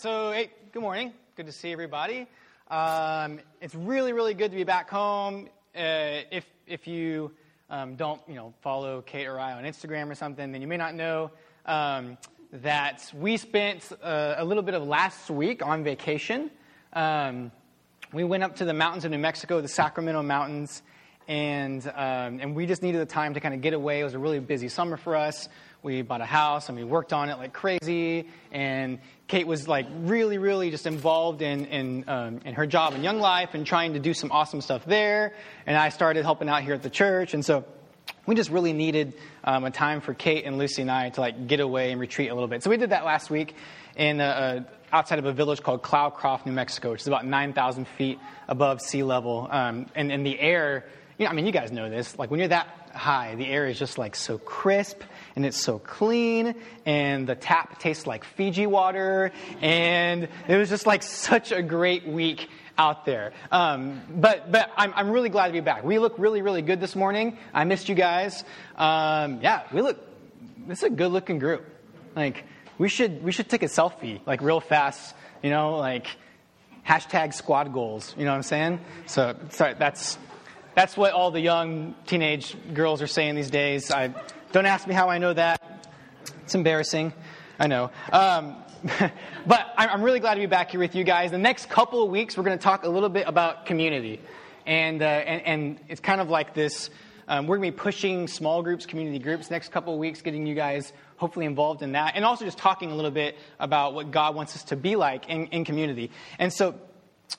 So, hey, good morning. Good to see everybody. Um, it's really, really good to be back home. Uh, if if you um, don't, you know, follow Kate or I on Instagram or something, then you may not know um, that we spent uh, a little bit of last week on vacation. Um, we went up to the mountains of New Mexico, the Sacramento Mountains, and um, and we just needed the time to kind of get away. It was a really busy summer for us. We bought a house and we worked on it like crazy. And Kate was like really, really just involved in, in, um, in her job in Young Life and trying to do some awesome stuff there. And I started helping out here at the church. And so we just really needed um, a time for Kate and Lucy and I to like get away and retreat a little bit. So we did that last week in uh, uh outside of a village called Cloudcroft, New Mexico, which is about 9,000 feet above sea level. Um, and, and the air, you know, I mean, you guys know this. Like when you're that high. The air is just like so crisp and it's so clean, and the tap tastes like Fiji water, and it was just like such a great week out there. Um, but but I'm, I'm really glad to be back. We look really, really good this morning. I missed you guys. Um, yeah, we look, this is a good looking group. Like, we should, we should take a selfie, like real fast, you know, like hashtag squad goals. You know what I'm saying? So, sorry, that's that's what all the young teenage girls are saying these days. I, don't ask me how I know that. It's embarrassing. I know. Um, but I'm really glad to be back here with you guys. The next couple of weeks, we're going to talk a little bit about community. And, uh, and, and it's kind of like this um, we're going to be pushing small groups, community groups, next couple of weeks, getting you guys hopefully involved in that. And also just talking a little bit about what God wants us to be like in, in community. And so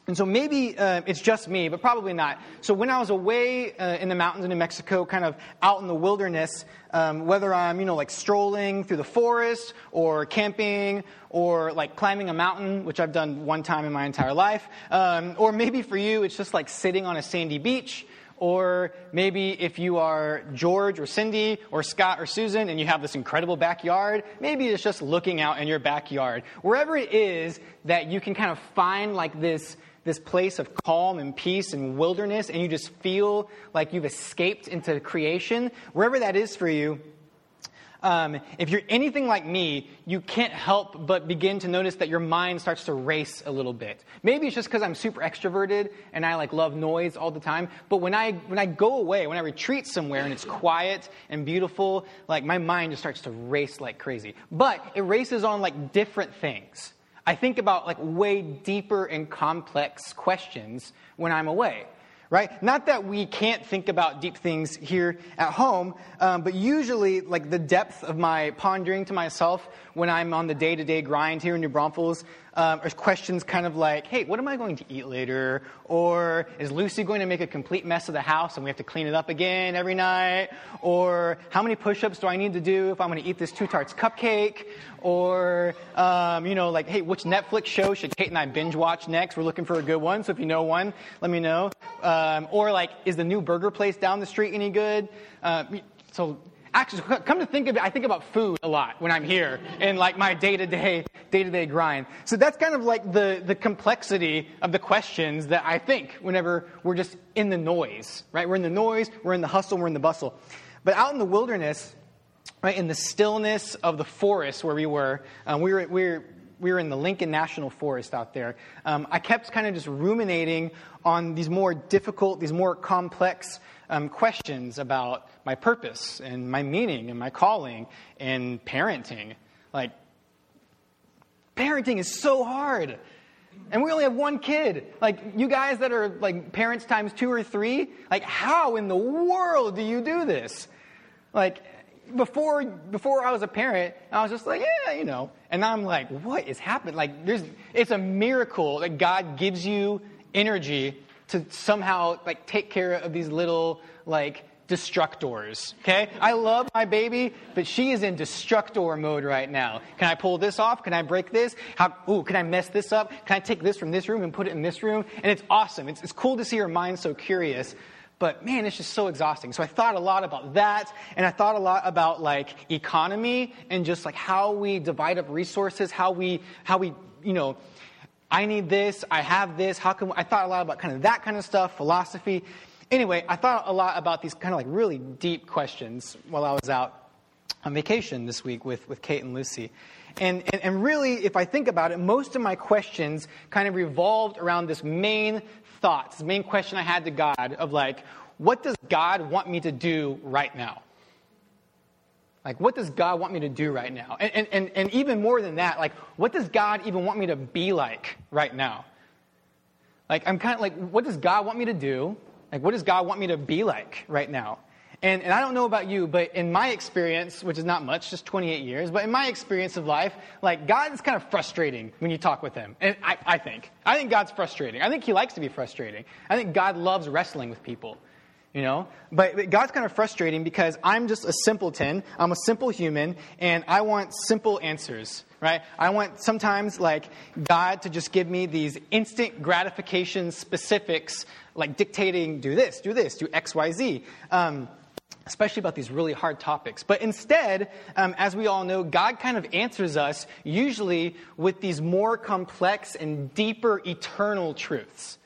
and so maybe uh, it's just me, but probably not. So when I was away uh, in the mountains in New Mexico, kind of out in the wilderness, um, whether I'm, you know, like strolling through the forest or camping or like climbing a mountain, which I've done one time in my entire life, um, or maybe for you, it's just like sitting on a sandy beach or maybe if you are George or Cindy or Scott or Susan and you have this incredible backyard, maybe it's just looking out in your backyard. Wherever it is that you can kind of find like this, this place of calm and peace and wilderness and you just feel like you've escaped into creation, wherever that is for you, um, if you're anything like me, you can't help but begin to notice that your mind starts to race a little bit. Maybe it's just because I'm super extroverted and I like love noise all the time. But when I when I go away, when I retreat somewhere and it's quiet and beautiful, like my mind just starts to race like crazy. But it races on like different things. I think about like way deeper and complex questions when I'm away right? Not that we can't think about deep things here at home, um, but usually, like the depth of my pondering to myself when I'm on the day to day grind here in New Braunfels um, are questions kind of like, hey, what am I going to eat later? Or is Lucy going to make a complete mess of the house and we have to clean it up again every night? Or how many push ups do I need to do if I'm going to eat this Two Tarts cupcake? Or, um, you know, like, hey, which Netflix show should Kate and I binge watch next? We're looking for a good one, so if you know one, let me know. Um, or, like, is the new burger place down the street any good? Uh, so actually come to think of it i think about food a lot when i'm here in like my day-to-day day-to-day grind. So that's kind of like the, the complexity of the questions that i think whenever we're just in the noise right? We're in the noise we're in the hustle we're in the bustle. But out in the wilderness right in the stillness of the forest where we were um, we were, we were we were in the Lincoln National Forest out there. Um, I kept kind of just ruminating on these more difficult, these more complex um, questions about my purpose and my meaning and my calling and parenting. Like, parenting is so hard. And we only have one kid. Like, you guys that are like parents times two or three, like, how in the world do you do this? Like, before before I was a parent, I was just like, yeah, you know. And now I'm like, what is happening? Like, there's it's a miracle that God gives you energy to somehow like take care of these little like destructors. Okay? I love my baby, but she is in destructor mode right now. Can I pull this off? Can I break this? How, ooh, can I mess this up? Can I take this from this room and put it in this room? And it's awesome. It's, it's cool to see her mind so curious. But man, it's just so exhausting. So I thought a lot about that, and I thought a lot about like economy and just like how we divide up resources, how we, how we, you know, I need this, I have this, how can, I thought a lot about kind of that kind of stuff, philosophy. Anyway, I thought a lot about these kind of like really deep questions while I was out on vacation this week with, with Kate and Lucy. And, and, and really, if I think about it, most of my questions kind of revolved around this main thought, this main question I had to God of like, what does God want me to do right now? Like, what does God want me to do right now? And, and, and, even more than that, like, what does God even want me to be like right now? Like, I'm kind of like, what does God want me to do? Like, what does God want me to be like right now? And, and I don't know about you, but in my experience, which is not much, just 28 years, but in my experience of life, like, God is kind of frustrating when you talk with Him. And I, I think. I think God's frustrating. I think He likes to be frustrating. I think God loves wrestling with people you know? But, god's kind of frustrating because i'm just a simpleton. I'm a simple human and i want simple answers right? I want sometimes like god to just give me these instant gratification specifics like dictating do this do this do xyz um, especially about these really hard topics. But instead, um, as we all know, God kind of answers us usually with these more complex and deeper eternal truths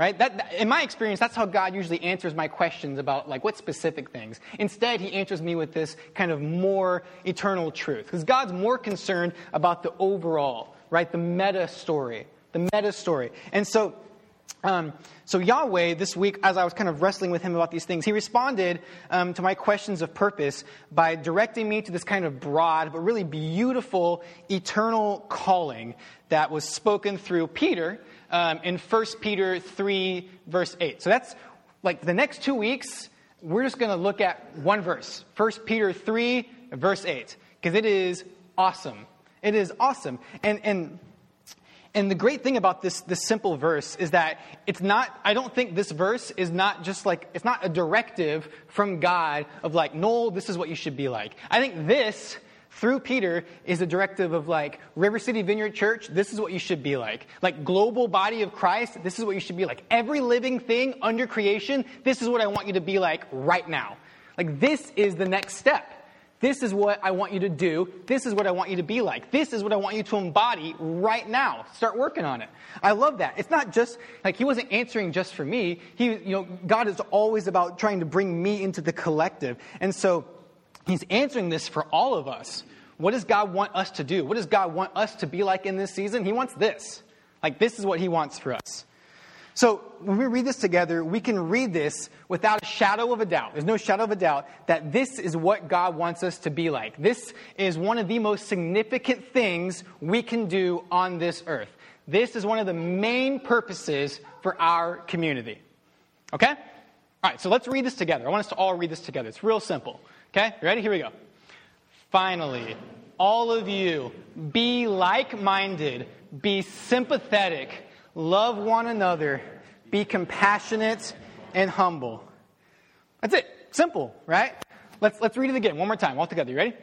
right? That, in my experience that's how god usually answers my questions about like what specific things. Instead he answers me with this kind of more eternal truth. Because god's more concerned about the overall right? The meta story the meta story. And so um, so Yahweh, this week, as I was kind of wrestling with him about these things, he responded um, to my questions of purpose by directing me to this kind of broad but really beautiful eternal calling that was spoken through Peter um, in 1 Peter 3, verse 8. So that's like the next two weeks, we're just going to look at one verse 1 Peter 3, verse 8, because it is awesome. It is awesome. And, and, and the great thing about this, this simple verse is that it's not, I don't think this verse is not just like, it's not a directive from God of like, Noel, this is what you should be like. I think this through Peter is a directive of like River City Vineyard Church, this is what you should be like. Like global body of Christ, this is what you should be like. Every living thing under creation, this is what I want you to be like right now. Like this is the next step. This is what I want you to do. This is what I want you to be like. This is what I want you to embody right now. Start working on it. I love that. It's not just like he wasn't answering just for me. He, you know, God is always about trying to bring me into the collective. And so He's answering this for all of us. What does God want us to do? What does God want us to be like in this season? He wants this. Like, this is what He wants for us. So, when we read this together, we can read this without a shadow of a doubt. There's no shadow of a doubt that this is what God wants us to be like. This is one of the most significant things we can do on this earth. This is one of the main purposes for our community. Okay? All right, so let's read this together. I want us to all read this together. It's real simple. Okay, You ready? Here we go. Finally, all of you, be like minded, be sympathetic, love one another, be compassionate and humble. That's it. Simple, right? Let's, let's read it again one more time, all together. You ready?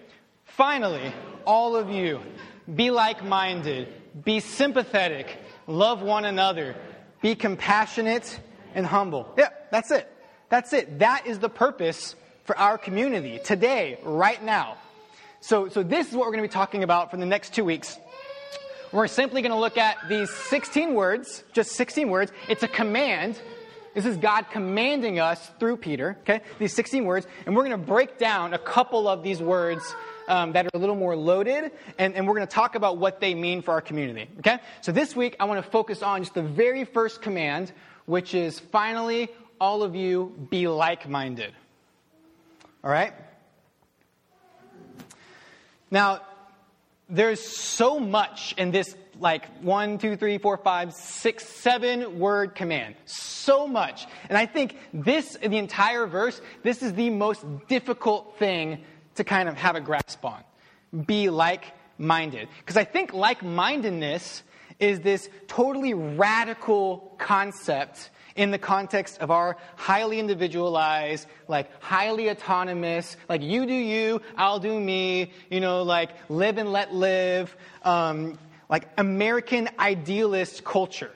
Finally, all of you, be like minded, be sympathetic, love one another, be compassionate and humble. Yeah, that's it. That's it. That is the purpose for our community today, right now. So, so this is what we're going to be talking about for the next two weeks. We're simply going to look at these 16 words, just 16 words. It's a command. This is God commanding us through Peter, okay? These 16 words. And we're going to break down a couple of these words um, that are a little more loaded, and, and we're going to talk about what they mean for our community, okay? So this week, I want to focus on just the very first command, which is finally, all of you be like minded. All right? Now, there's so much in this like one, two, three, four, five, six, seven word command. So much. And I think this, the entire verse, this is the most difficult thing to kind of have a grasp on. Be like minded. Because I think like mindedness is this totally radical concept in the context of our highly individualized, like highly autonomous, like you do you, I'll do me, you know, like live and let live, um, like American idealist culture.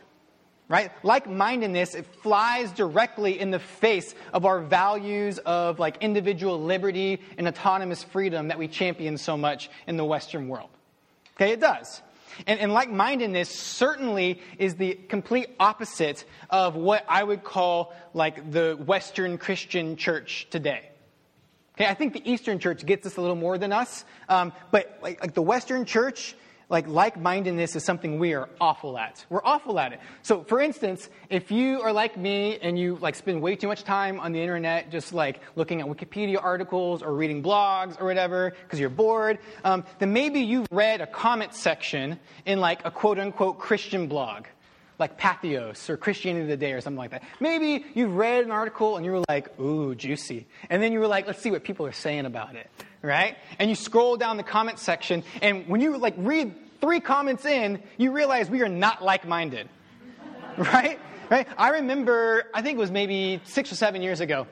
Right? Like mindedness, it flies directly in the face of our values of like individual liberty and autonomous freedom that we champion so much in the Western world. Okay, it does. And, and like mindedness certainly is the complete opposite of what I would call like the Western Christian church today. Okay, I think the Eastern Church gets this a little more than us, um, but like, like the Western Church, like like-mindedness is something we are awful at. We're awful at it. So, for instance, if you are like me and you like spend way too much time on the internet, just like looking at Wikipedia articles or reading blogs or whatever because you're bored, um, then maybe you've read a comment section in like a quote-unquote Christian blog like Patheos or Christianity Today or something like that. Maybe you read an article and you were like, ooh, juicy. And then you were like, let's see what people are saying about it, right? And you scroll down the comment section, and when you like read three comments in, you realize we are not like-minded, right? Right? I remember, I think it was maybe six or seven years ago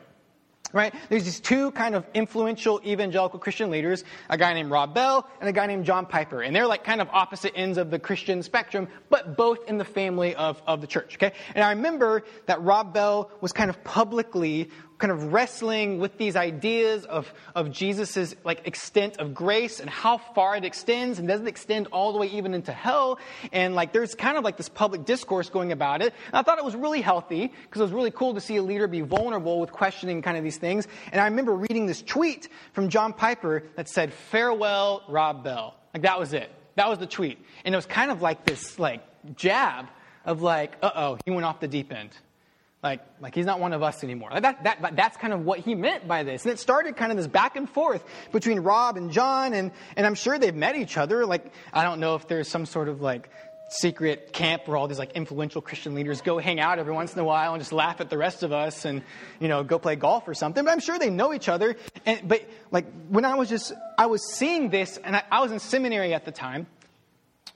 right? There's these two kind of influential evangelical Christian leaders, a guy named Rob Bell and a guy named John Piper. And they're like kind of opposite ends of the Christian spectrum, but both in the family of, of the church, okay? And I remember that Rob Bell was kind of publicly kind of wrestling with these ideas of, of Jesus' like extent of grace and how far it extends and doesn't extend all the way even into hell. And like there's kind of like this public discourse going about it. And I thought it was really healthy because it was really cool to see a leader be vulnerable with questioning kind of these things. And I remember reading this tweet from John Piper that said, farewell, Rob Bell. Like that was it. That was the tweet. And it was kind of like this like jab of like, uh oh, he went off the deep end. Like, like he's not one of us anymore. That, that, that's kind of what he meant by this. And it started kind of this back and forth between Rob and John, and, and I'm sure they've met each other. Like, I don't know if there's some sort of like secret camp where all these like influential Christian leaders go hang out every once in a while and just laugh at the rest of us and, you know, go play golf or something. But I'm sure they know each other. And, but like when I was just, I was seeing this, and I, I was in seminary at the time,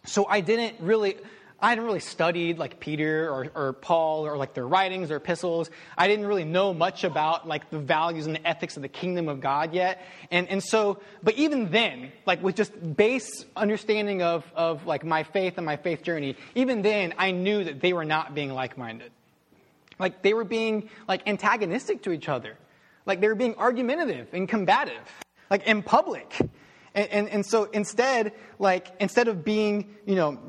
so I didn't really, I hadn't really studied like Peter or, or Paul or like their writings or epistles. I didn't really know much about like the values and the ethics of the kingdom of God yet. And, and so, but even then, like with just base understanding of, of like my faith and my faith journey, even then I knew that they were not being like-minded. Like they were being like antagonistic to each other. Like they were being argumentative and combative, like in public. And, and, and so instead, like, instead of being, you know,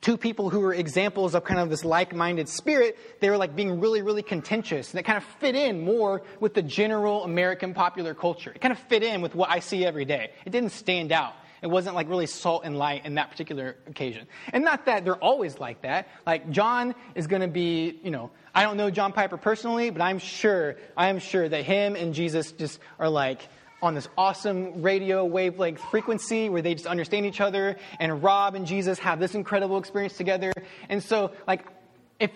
two people who were examples of kind of this like-minded spirit, they were like being really, really contentious. And it kind of fit in more with the general American popular culture. It kind of fit in with what I see every day. It didn't stand out. It wasn't like really salt and light in that particular occasion. And not that they're always like that. Like John is going to be, you know, I don't know John Piper personally, but I'm sure, I am sure that him and Jesus just are like, on this awesome radio wavelength frequency where they just understand each other, and Rob and Jesus have this incredible experience together. And so, like, if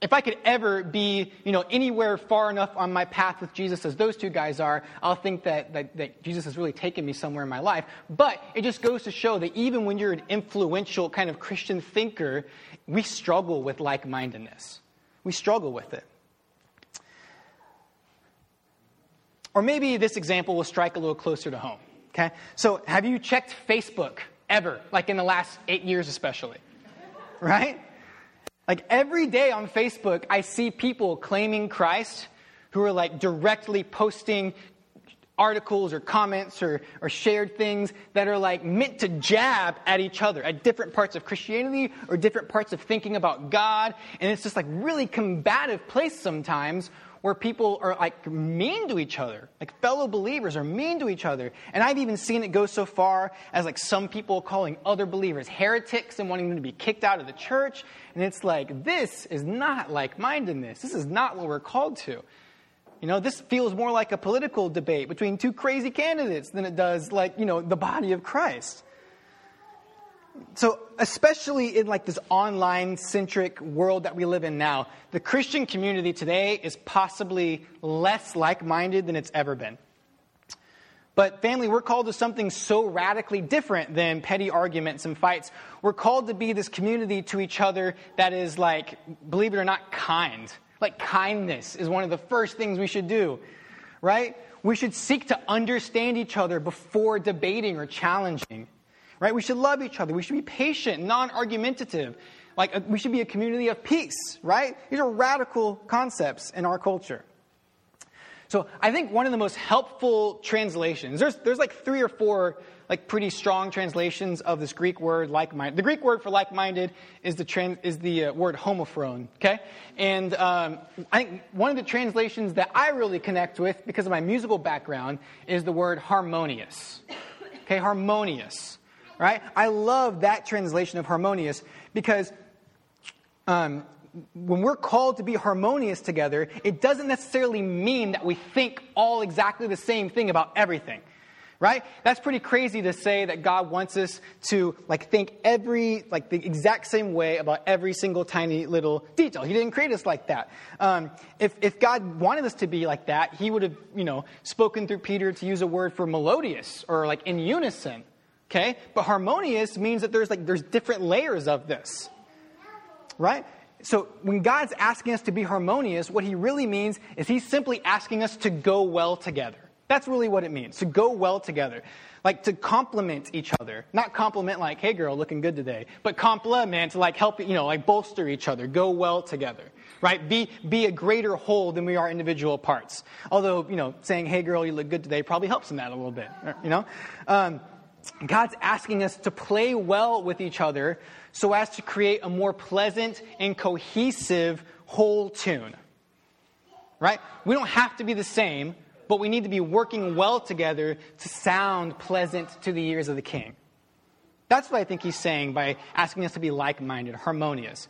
if I could ever be, you know, anywhere far enough on my path with Jesus as those two guys are, I'll think that, that, that Jesus has really taken me somewhere in my life. But it just goes to show that even when you're an influential kind of Christian thinker, we struggle with like mindedness. We struggle with it. Or maybe this example will strike a little closer to home. Okay? So, have you checked Facebook ever? Like in the last eight years, especially? Right? Like every day on Facebook, I see people claiming Christ who are like directly posting articles or comments or, or shared things that are like meant to jab at each other, at different parts of Christianity or different parts of thinking about God. And it's just like really combative place sometimes where people are like mean to each other. Like fellow believers are mean to each other. And I've even seen it go so far as like some people calling other believers heretics and wanting them to be kicked out of the church. And it's like, this is not like mindedness. This is not what we're called to. You know, this feels more like a political debate between two crazy candidates than it does like, you know, the body of Christ so especially in like this online centric world that we live in now the christian community today is possibly less like-minded than it's ever been. But family we're called to something so radically different than petty arguments and fights. We're called to be this community to each other that is like believe it or not kind. Like kindness is one of the first things we should do right? We should seek to understand each other before debating or challenging right? We should love each other. We should be patient, non argumentative. Like, uh, we should be a community of peace, right? These are radical concepts in our culture. So, I think one of the most helpful translations, there's, there's like three or four like pretty strong translations of this Greek word like-minded. The Greek word for like-minded is the trans, is the uh, word homophrone. Okay, and um, I think one of the translations that I really connect with because of my musical background is the word harmonious. Okay, harmonious. Right? I love that translation of harmonious because um, when we're called to be harmonious together, it doesn't necessarily mean that we think all exactly the same thing about everything. Right? That's pretty crazy to say that God wants us to like think every like the exact same way about every single tiny little detail. He didn't create us like that. Um, if if God wanted us to be like that, He would have you know spoken through Peter to use a word for melodious or like in unison. Okay, but harmonious means that there's like there's different layers of this. Right? So when God's asking us to be harmonious, what he really means is he's simply asking us to go well together. That's really what it means, to go well together. Like to complement each other. Not compliment like, hey girl, looking good today, but complement to like help, you know, like bolster each other, go well together. Right? Be, be a greater whole than we are individual parts. Although, you know, saying, hey girl, you look good today probably helps in that a little bit, you know? Um, God's asking us to play well with each other so as to create a more pleasant and cohesive whole tune. Right? We don't have to be the same, but we need to be working well together to sound pleasant to the ears of the king. That's what I think he's saying by asking us to be like minded, harmonious.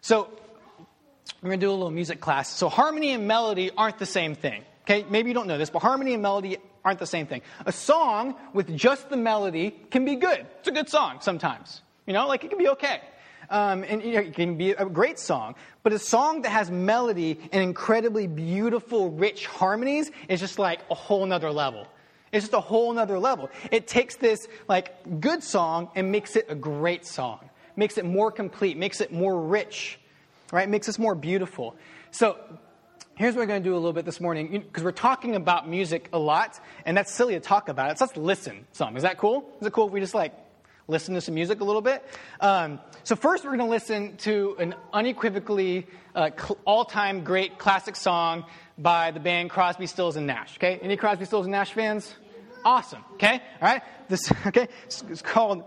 So, we're going to do a little music class. So, harmony and melody aren't the same thing. Okay, maybe you don't know this, but harmony and melody aren't the same thing. A song with just the melody can be good. It's a good song sometimes. You know, like it can be okay. Um, and you know, it can be a great song. But a song that has melody and incredibly beautiful, rich harmonies is just like a whole nother level. It's just a whole nother level. It takes this like good song and makes it a great song, makes it more complete, makes it more rich, right? Makes it more beautiful. So here's what we're going to do a little bit this morning because we're talking about music a lot, and that's silly to talk about it. So let's listen some. Is that cool? Is it cool if we just like listen to some music a little bit. Um, so first, we're going to listen to an unequivocally uh, cl- all-time great classic song by the band Crosby, Stills and Nash. Okay, any Crosby, Stills and Nash fans? Awesome. Okay, all right. This okay. It's called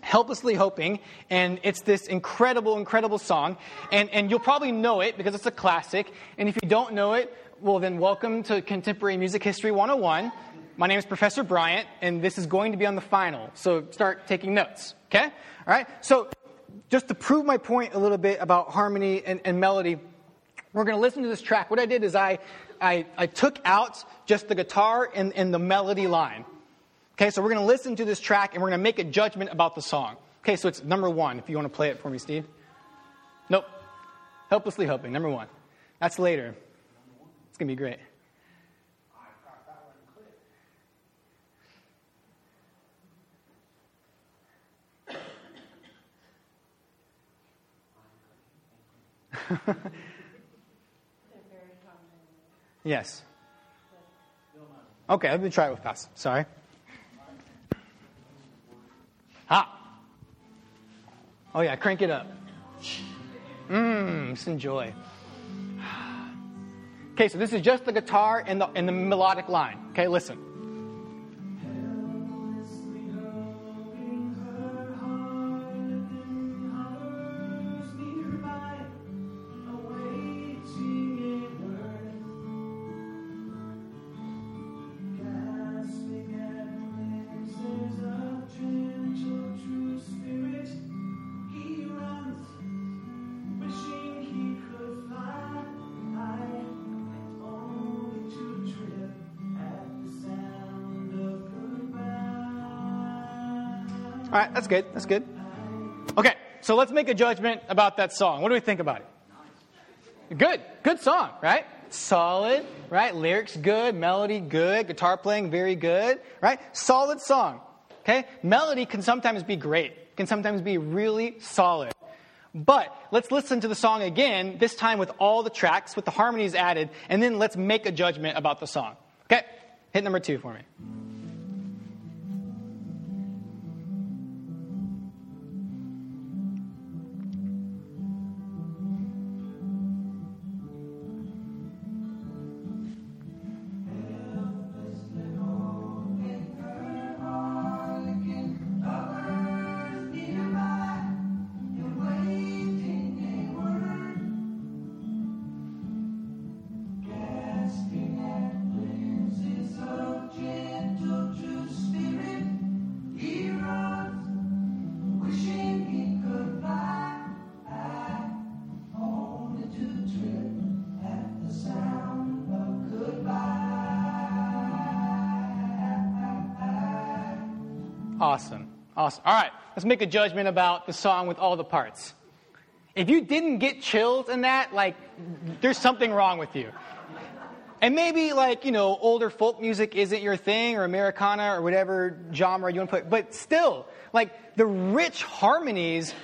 helplessly hoping and it's this incredible incredible song and, and you'll probably know it because it's a classic and if you don't know it well then welcome to contemporary music history 101 my name is Professor Bryant, and this is going to be on the final. So start taking notes, okay? All right? So just to prove my point a little bit about harmony and, and melody, we're going to listen to this track. What I did is I, I, I took out just the guitar and, and the melody line. Okay, so we're going to listen to this track and we're going to make a judgment about the song. Okay, so it's number one, if you want to play it for me, Steve. Nope. Helplessly hoping, number one. That's later. It's going to be great. yes. Okay, let me try it with Pastor. Sorry. Ha. Oh yeah, crank it up. Mmm, just enjoy. Okay, so this is just the guitar and the and the melodic line. Okay, listen. All right, that's good. That's good. Okay, so let's make a judgment about that song. What do we think about it? Good. Good song, right? Solid, right? Lyrics good, melody good, guitar playing very good, right? Solid song. Okay? Melody can sometimes be great, can sometimes be really solid. But let's listen to the song again, this time with all the tracks, with the harmonies added, and then let's make a judgment about the song. Okay? Hit number two for me. Awesome. Awesome. All right, let's make a judgment about the song with all the parts. If you didn't get chills in that, like, there's something wrong with you. And maybe, like, you know, older folk music isn't your thing, or Americana, or whatever genre you want to put, but still, like, the rich harmonies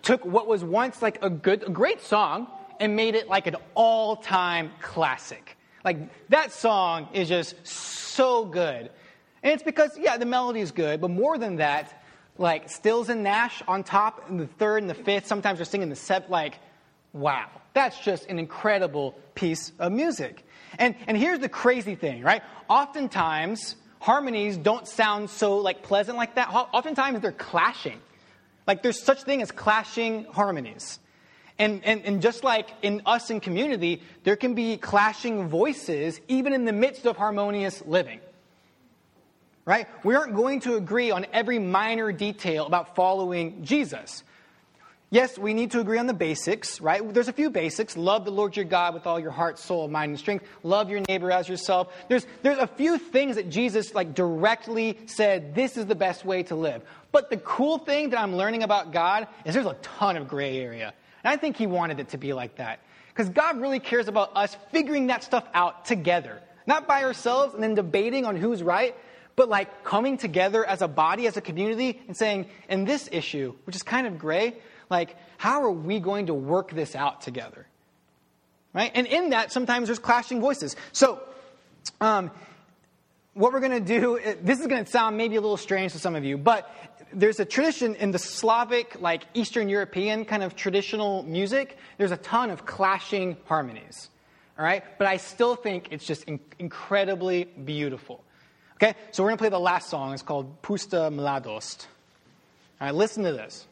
took what was once like a good, a great song and made it like an all time classic. Like, that song is just so good. And it's because, yeah, the melody is good, but more than that, like Stills and Nash on top in the third and the fifth, sometimes they're singing the seventh, like, wow. That's just an incredible piece of music. And, and here's the crazy thing, right? Oftentimes, harmonies don't sound so like pleasant like that. Oftentimes they're clashing. Like there's such thing as clashing harmonies. And, and, and just like in us in community, there can be clashing voices even in the midst of harmonious living. Right? We aren't going to agree on every minor detail about following Jesus. Yes, we need to agree on the basics, right? There's a few basics. Love the Lord your God with all your heart, soul, mind, and strength. Love your neighbor as yourself. There's, there's a few things that Jesus like directly said, this is the best way to live. But the cool thing that I'm learning about God is there's a ton of gray area. And I think he wanted it to be like that. Because God really cares about us figuring that stuff out together. Not by ourselves and then debating on who's right, but like coming together as a body, as a community, and saying, in this issue, which is kind of gray, like, how are we going to work this out together? Right? And in that, sometimes there's clashing voices. So, um, what we're going to do, this is going to sound maybe a little strange to some of you, but there's a tradition in the Slavic, like Eastern European kind of traditional music, there's a ton of clashing harmonies. All right? But I still think it's just in- incredibly beautiful. Okay? So we're going to play the last song. It's called Pusta Mladost. All right, listen to this.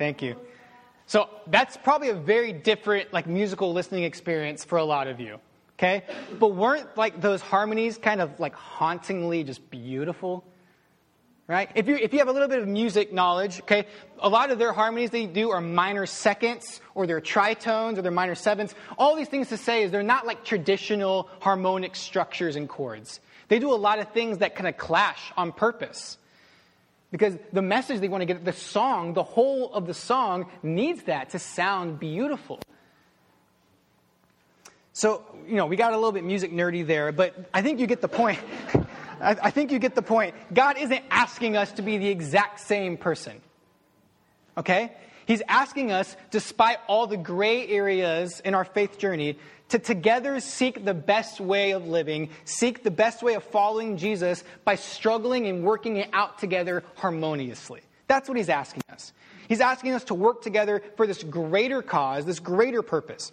Thank you. So that's probably a very different like musical listening experience for a lot of you. Okay? But weren't like those harmonies kind of like hauntingly just beautiful? Right? If you, if you have a little bit of music knowledge, okay, a lot of their harmonies they do are minor seconds or they're tritones or they're minor sevenths. All these things to say is they're not like traditional harmonic structures and chords. They do a lot of things that kind of clash on purpose. Because the message they want to get, the song, the whole of the song needs that to sound beautiful. So, you know, we got a little bit music nerdy there, but I think you get the point. I think you get the point. God isn't asking us to be the exact same person. Okay? He's asking us, despite all the gray areas in our faith journey, to together seek the best way of living, seek the best way of following Jesus by struggling and working it out together harmoniously. That's what he's asking us. He's asking us to work together for this greater cause, this greater purpose.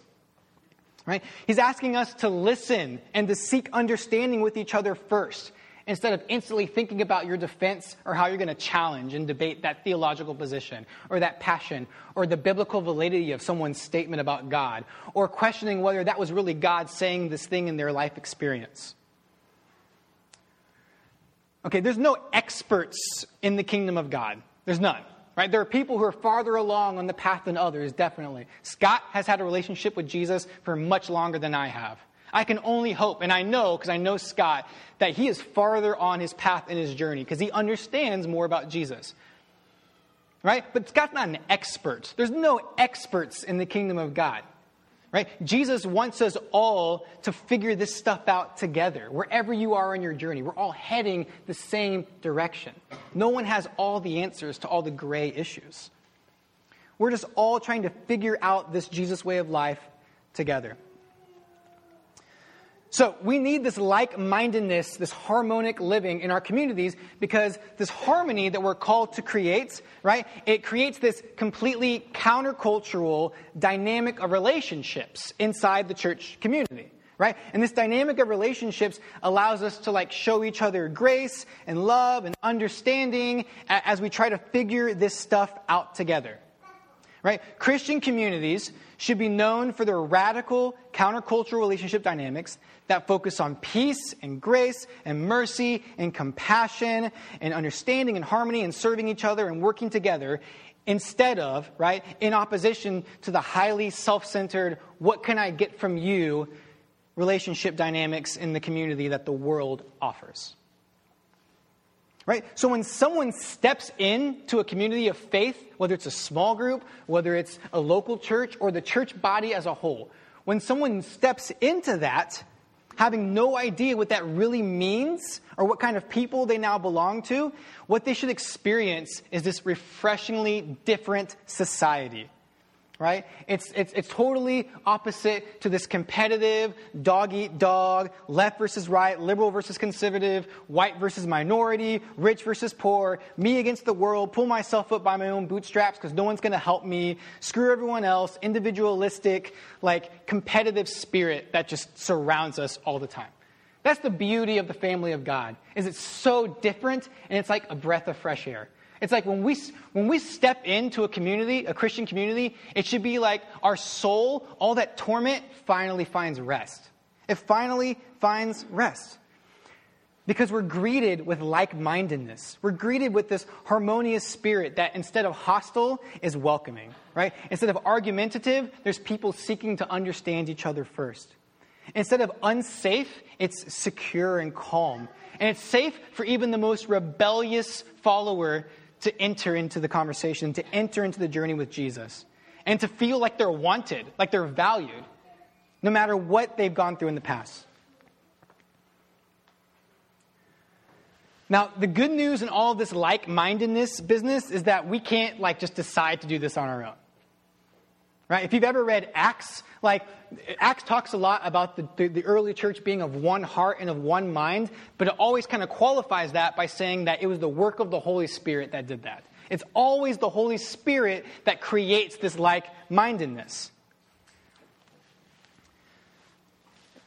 Right? He's asking us to listen and to seek understanding with each other first instead of instantly thinking about your defense or how you're going to challenge and debate that theological position or that passion or the biblical validity of someone's statement about God or questioning whether that was really God saying this thing in their life experience. Okay, there's no experts in the kingdom of God. There's none. Right? There are people who are farther along on the path than others, definitely. Scott has had a relationship with Jesus for much longer than I have. I can only hope, and I know because I know Scott, that he is farther on his path in his journey because he understands more about Jesus. Right? But Scott's not an expert. There's no experts in the kingdom of God. Right? Jesus wants us all to figure this stuff out together. Wherever you are in your journey, we're all heading the same direction. No one has all the answers to all the gray issues. We're just all trying to figure out this Jesus way of life together. So we need this like mindedness, this harmonic living in our communities because this harmony that we're called to create, right? It creates this completely countercultural dynamic of relationships inside the church community. right? And this dynamic of relationships allows us to like show each other grace and love and understanding as we try to figure this stuff out together. Right? Christian communities should be known for their radical countercultural relationship dynamics that focus on peace and grace and mercy and compassion and understanding and harmony and serving each other and working together instead of, right, in opposition to the highly self centered, what can I get from you relationship dynamics in the community that the world offers. Right? So when someone steps into a community of faith, whether it's a small group, whether it's a local church, or the church body as a whole, when someone steps into that, having no idea what that really means or what kind of people they now belong to, what they should experience is this refreshingly different society right? It's, it's, it's totally opposite to this competitive dog eat dog, left versus right, liberal versus conservative, white versus minority, rich versus poor, me against the world, pull myself up by my own bootstraps because no one's going to help me, screw everyone else, individualistic, like competitive spirit that just surrounds us all the time. That's the beauty of the family of God, is it's so different and it's like a breath of fresh air. It's like when we, when we step into a community, a Christian community, it should be like our soul, all that torment finally finds rest. It finally finds rest. Because we're greeted with like mindedness. We're greeted with this harmonious spirit that instead of hostile is welcoming, right? Instead of argumentative, there's people seeking to understand each other first. Instead of unsafe, it's secure and calm. And it's safe for even the most rebellious follower to enter into the conversation, to enter into the journey with Jesus, and to feel like they're wanted, like they're valued, no matter what they've gone through in the past. Now, the good news in all this like mindedness business is that we can't like just decide to do this on our own. Right? If you've ever read Acts, like Acts talks a lot about the, the, the, early church being of one heart and of one mind, but it always kind of qualifies that by saying that it was the work of the Holy Spirit that did that. It's always the Holy Spirit that creates this like mindedness.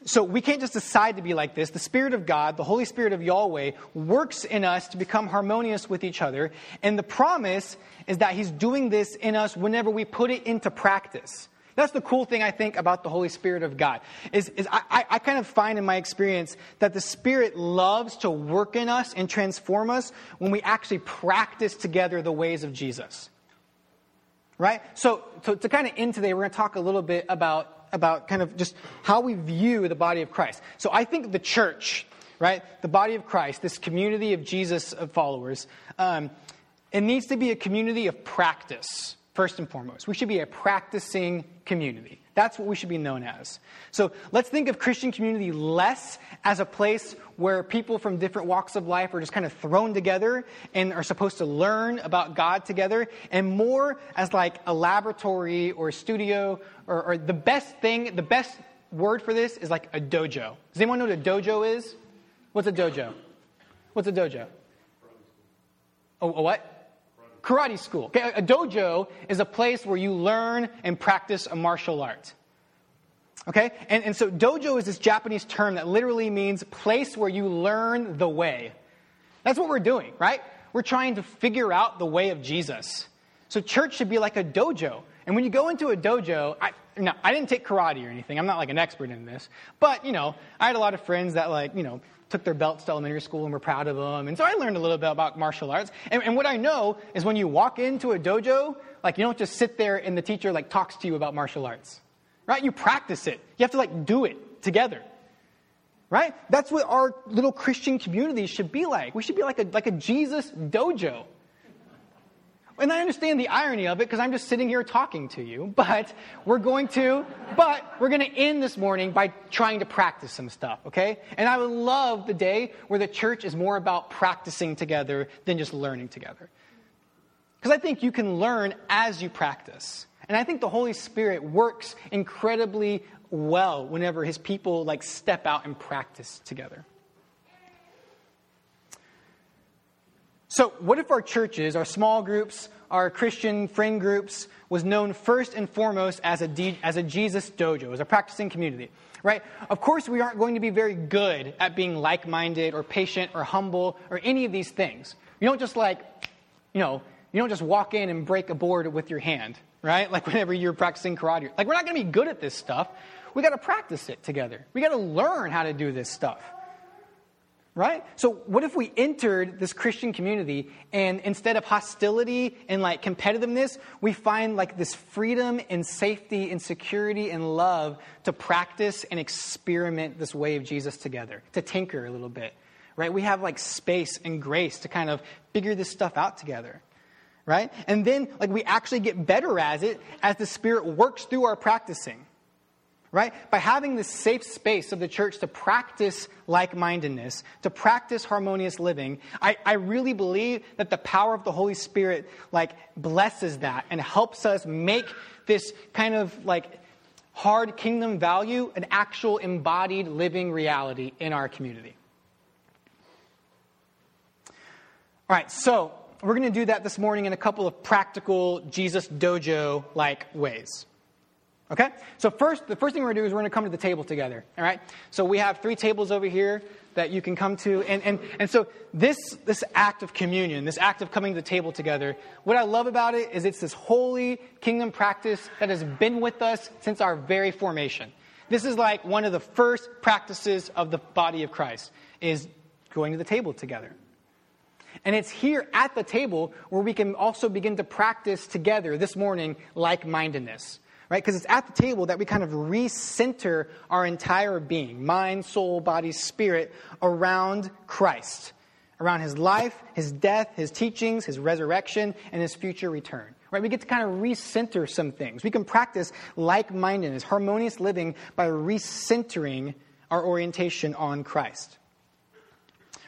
So we can't just decide to be like this. The Spirit of God, the Holy Spirit of Yahweh, works in us to become harmonious with each other. And the promise is that He's doing this in us whenever we put it into practice. That's the cool thing I think about the Holy Spirit of God. Is, is I, I kind of find in my experience that the Spirit loves to work in us and transform us when we actually practice together the ways of Jesus. Right? So, to, to kind of end today, we're going to talk a little bit about about kind of just how we view the body of Christ. So I think the church, right, the body of Christ, this community of Jesus followers, um, it needs to be a community of practice, first and foremost. We should be a practicing community. That's what we should be known as. So let's think of Christian community less as a place where people from different walks of life are just kind of thrown together and are supposed to learn about God together, and more as like a laboratory or a studio, or, or the best thing, the best word for this is like a dojo. Does anyone know what a dojo is? What's a dojo? What's a dojo? Oh, a what? Karate school. Okay, a dojo is a place where you learn and practice a martial art. Okay? And, and so dojo is this Japanese term that literally means place where you learn the way. That's what we're doing, right? We're trying to figure out the way of Jesus. So church should be like a dojo. And when you go into a dojo, I, no, I didn't take karate or anything. I'm not like an expert in this. But, you know, I had a lot of friends that like, you know, took their belts to elementary school and were proud of them. And so I learned a little bit about martial arts. And, and, what I know is when you walk into a dojo, like you don't just sit there and the teacher like talks to you about martial arts, right? You practice it. You have to like do it together, right? That's what our little Christian community should be like. We should be like a, like a Jesus dojo. And I understand the irony of it because I'm just sitting here talking to you, but we're going to, but we're going to end this morning by trying to practice some stuff, okay? And I would love the day where the church is more about practicing together than just learning together. Because I think you can learn as you practice. And I think the Holy Spirit works incredibly well whenever his people like step out and practice together. So, what if our churches, our small groups, our Christian friend groups was known first and foremost as a, D, as a Jesus dojo, as a practicing community, right? Of course, we aren't going to be very good at being like minded or patient or humble or any of these things. You don't just like, you know, you don't just walk in and break a board with your hand, right? Like whenever you're practicing karate. Like, we're not going to be good at this stuff. We got to practice it together. We got to learn how to do this stuff. Right? So, what if we entered this Christian community and instead of hostility and like competitiveness, we find like this freedom and safety and security and love to practice and experiment this way of Jesus together, to tinker a little bit, right? We have like space and grace to kind of figure this stuff out together, right? And then like we actually get better at it as the Spirit works through our practicing right? By having this safe space of the church to practice like mindedness, to practice harmonious living, I, I really believe that the power of the Holy Spirit like blesses that and helps us make this kind of like hard kingdom value an actual embodied living reality in our community. All right, so we're going to do that this morning in a couple of practical Jesus dojo like ways. Okay? So first, the first thing we're going to do is we're going to come to the table together. All right? So we have three tables over here that you can come to. And, and, and so this, this act of communion, this act of coming to the table together, what I love about it is it's this holy kingdom practice that has been with us since our very formation. This is like one of the first practices of the body of Christ, is going to the table together. And it's here at the table where we can also begin to practice together this morning like mindedness right? Because it's at the table that we kind of recenter our entire being mind, soul, body, spirit around Christ, around his life, his death, his teachings, his resurrection, and his future return. Right? We get to kind of recenter some things. We can practice like mindedness, harmonious living by recentering our orientation on Christ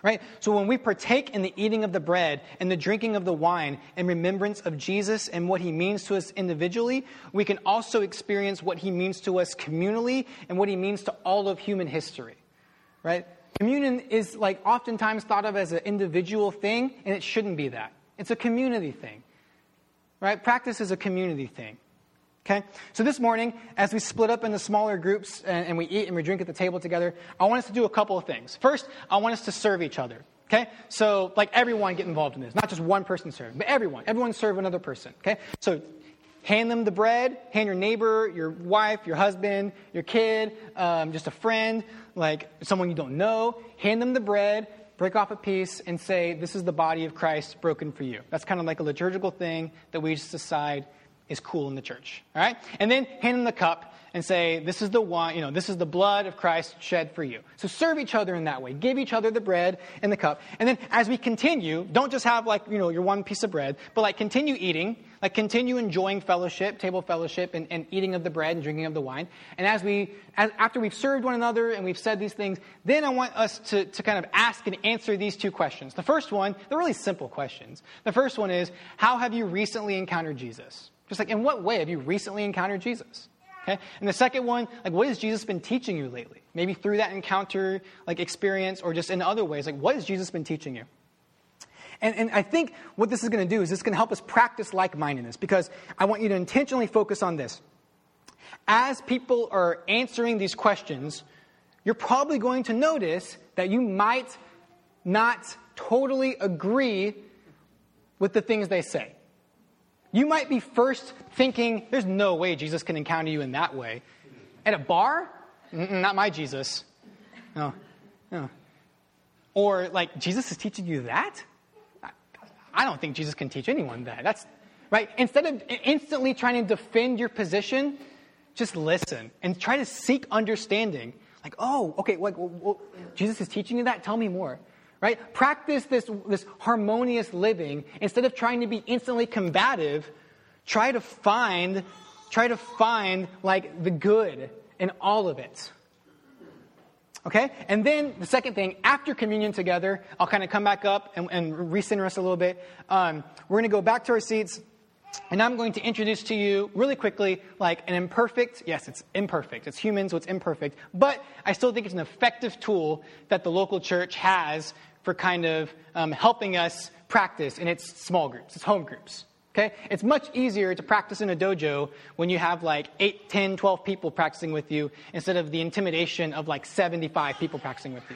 right? So when we partake in the eating of the bread and the drinking of the wine in remembrance of Jesus and what he means to us individually, we can also experience what he means to us communally and what he means to all of human history, right? Communion is like oftentimes thought of as an individual thing, and it shouldn't be that. It's a community thing, right? Practice is a community thing. Okay? So this morning, as we split up into smaller groups and, and, we eat and we drink at the table together, I want us to do a couple of things. First, I want us to serve each other. Okay? So, like everyone get involved in this. Not just one person serving, but everyone. Everyone serve another person. Okay? So, hand them the bread, hand your neighbor, your wife, your husband, your kid, um, just a friend, like someone you don't know, hand them the bread, break off a piece, and say, This is the body of Christ broken for you. That's kind of like a liturgical thing that we just decide is cool in the church. All right? And then hand them the cup and say, This is the wine, you know, this is the blood of Christ shed for you. So serve each other in that way. Give each other the bread and the cup. And then as we continue, don't just have like, you know, your one piece of bread, but like continue eating, like continue enjoying fellowship, table fellowship, and, and eating of the bread and drinking of the wine. And as we, as, after we've served one another and we've said these things, then I want us to, to kind of ask and answer these two questions. The first one, they're really simple questions. The first one is, how have you recently encountered Jesus? Just like, in what way have you recently encountered Jesus? Okay? And the second one, like, what has Jesus been teaching you lately? Maybe through that encounter, like, experience, or just in other ways. Like, what has Jesus been teaching you? And, and I think what this is going to do is it's going to help us practice like mindedness because I want you to intentionally focus on this. As people are answering these questions, you're probably going to notice that you might not totally agree with the things they say. You might be first thinking, there's no way Jesus can encounter you in that way. At a bar? Mm-mm, not my Jesus. No, no. Or like, Jesus is teaching you that? I don't think Jesus can teach anyone that. That's right. Instead of instantly trying to defend your position, just listen and try to seek understanding. Like, oh, okay, well, well, Jesus is teaching you that? Tell me more right? Practice this, this harmonious living instead of trying to be instantly combative. Try to find, try to find like the good in all of it. Okay? And then the second thing, after communion together, I'll kind of come back up and, and recenter us a little bit. Um, we're going to go back to our seats. And I'm going to introduce to you really quickly, like an imperfect, yes, it's imperfect. It's human, so it's imperfect. But I still think it's an effective tool that the local church has for kind of um, helping us practice in its small groups, its home groups. Okay? It's much easier to practice in a dojo when you have like 8, 10, 12 people practicing with you instead of the intimidation of like 75 people practicing with you.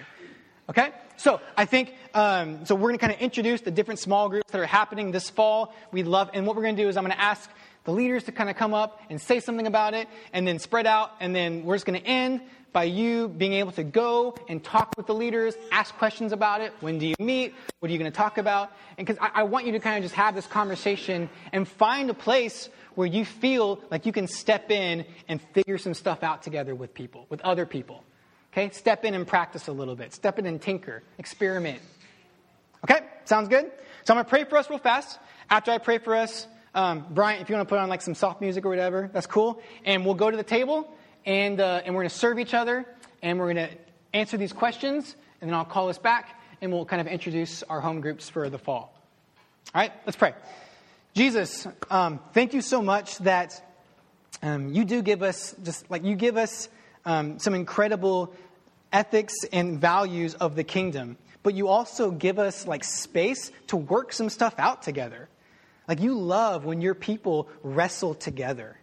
Okay? So I think, um, so we're going to kind of introduce the different small groups that are happening this fall. We love, and what we're going to do is I'm going to ask the leaders to kind of come up and say something about it and then spread out, and then we're just going to end by you being able to go and talk with the leaders, ask questions about it. When do you meet? What are you going to talk about? And because I, I want you to kind of just have this conversation and find a place where you feel like you can step in and figure some stuff out together with people, with other people. Okay? Step in and practice a little bit. Step in and tinker, experiment. Okay? Sounds good? So I'm going to pray for us real fast. After I pray for us, um, Brian, if you want to put on like some soft music or whatever, that's cool. And we'll go to the table and, uh, and we're going to serve each other and we're going to answer these questions and then I'll call us back and we'll kind of introduce our home groups for the fall. All right, let's pray. Jesus, um, thank you so much that um, you do give us just like you give us um, some incredible ethics and values of the kingdom, but you also give us like space to work some stuff out together. Like you love when your people wrestle together.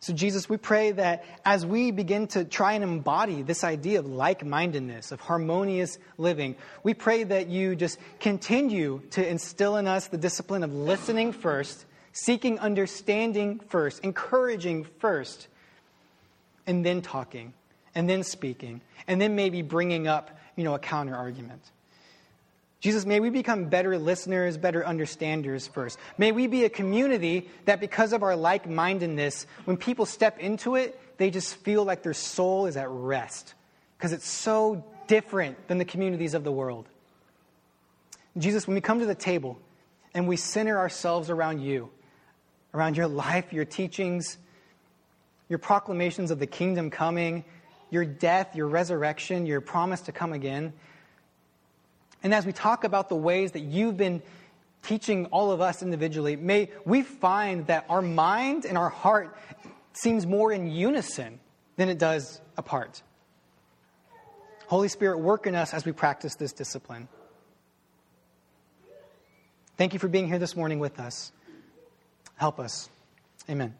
So, Jesus, we pray that as we begin to try and embody this idea of like mindedness, of harmonious living, we pray that you just continue to instill in us the discipline of listening first, seeking understanding first, encouraging first, and then talking, and then speaking, and then maybe bringing up you know, a counter argument. Jesus, may we become better listeners, better understanders first. May we be a community that, because of our like mindedness, when people step into it, they just feel like their soul is at rest because it's so different than the communities of the world. Jesus, when we come to the table and we center ourselves around you, around your life, your teachings, your proclamations of the kingdom coming, your death, your resurrection, your promise to come again, and as we talk about the ways that you've been teaching all of us individually, may we find that our mind and our heart seems more in unison than it does apart. Holy Spirit, work in us as we practice this discipline. Thank you for being here this morning with us. Help us. Amen.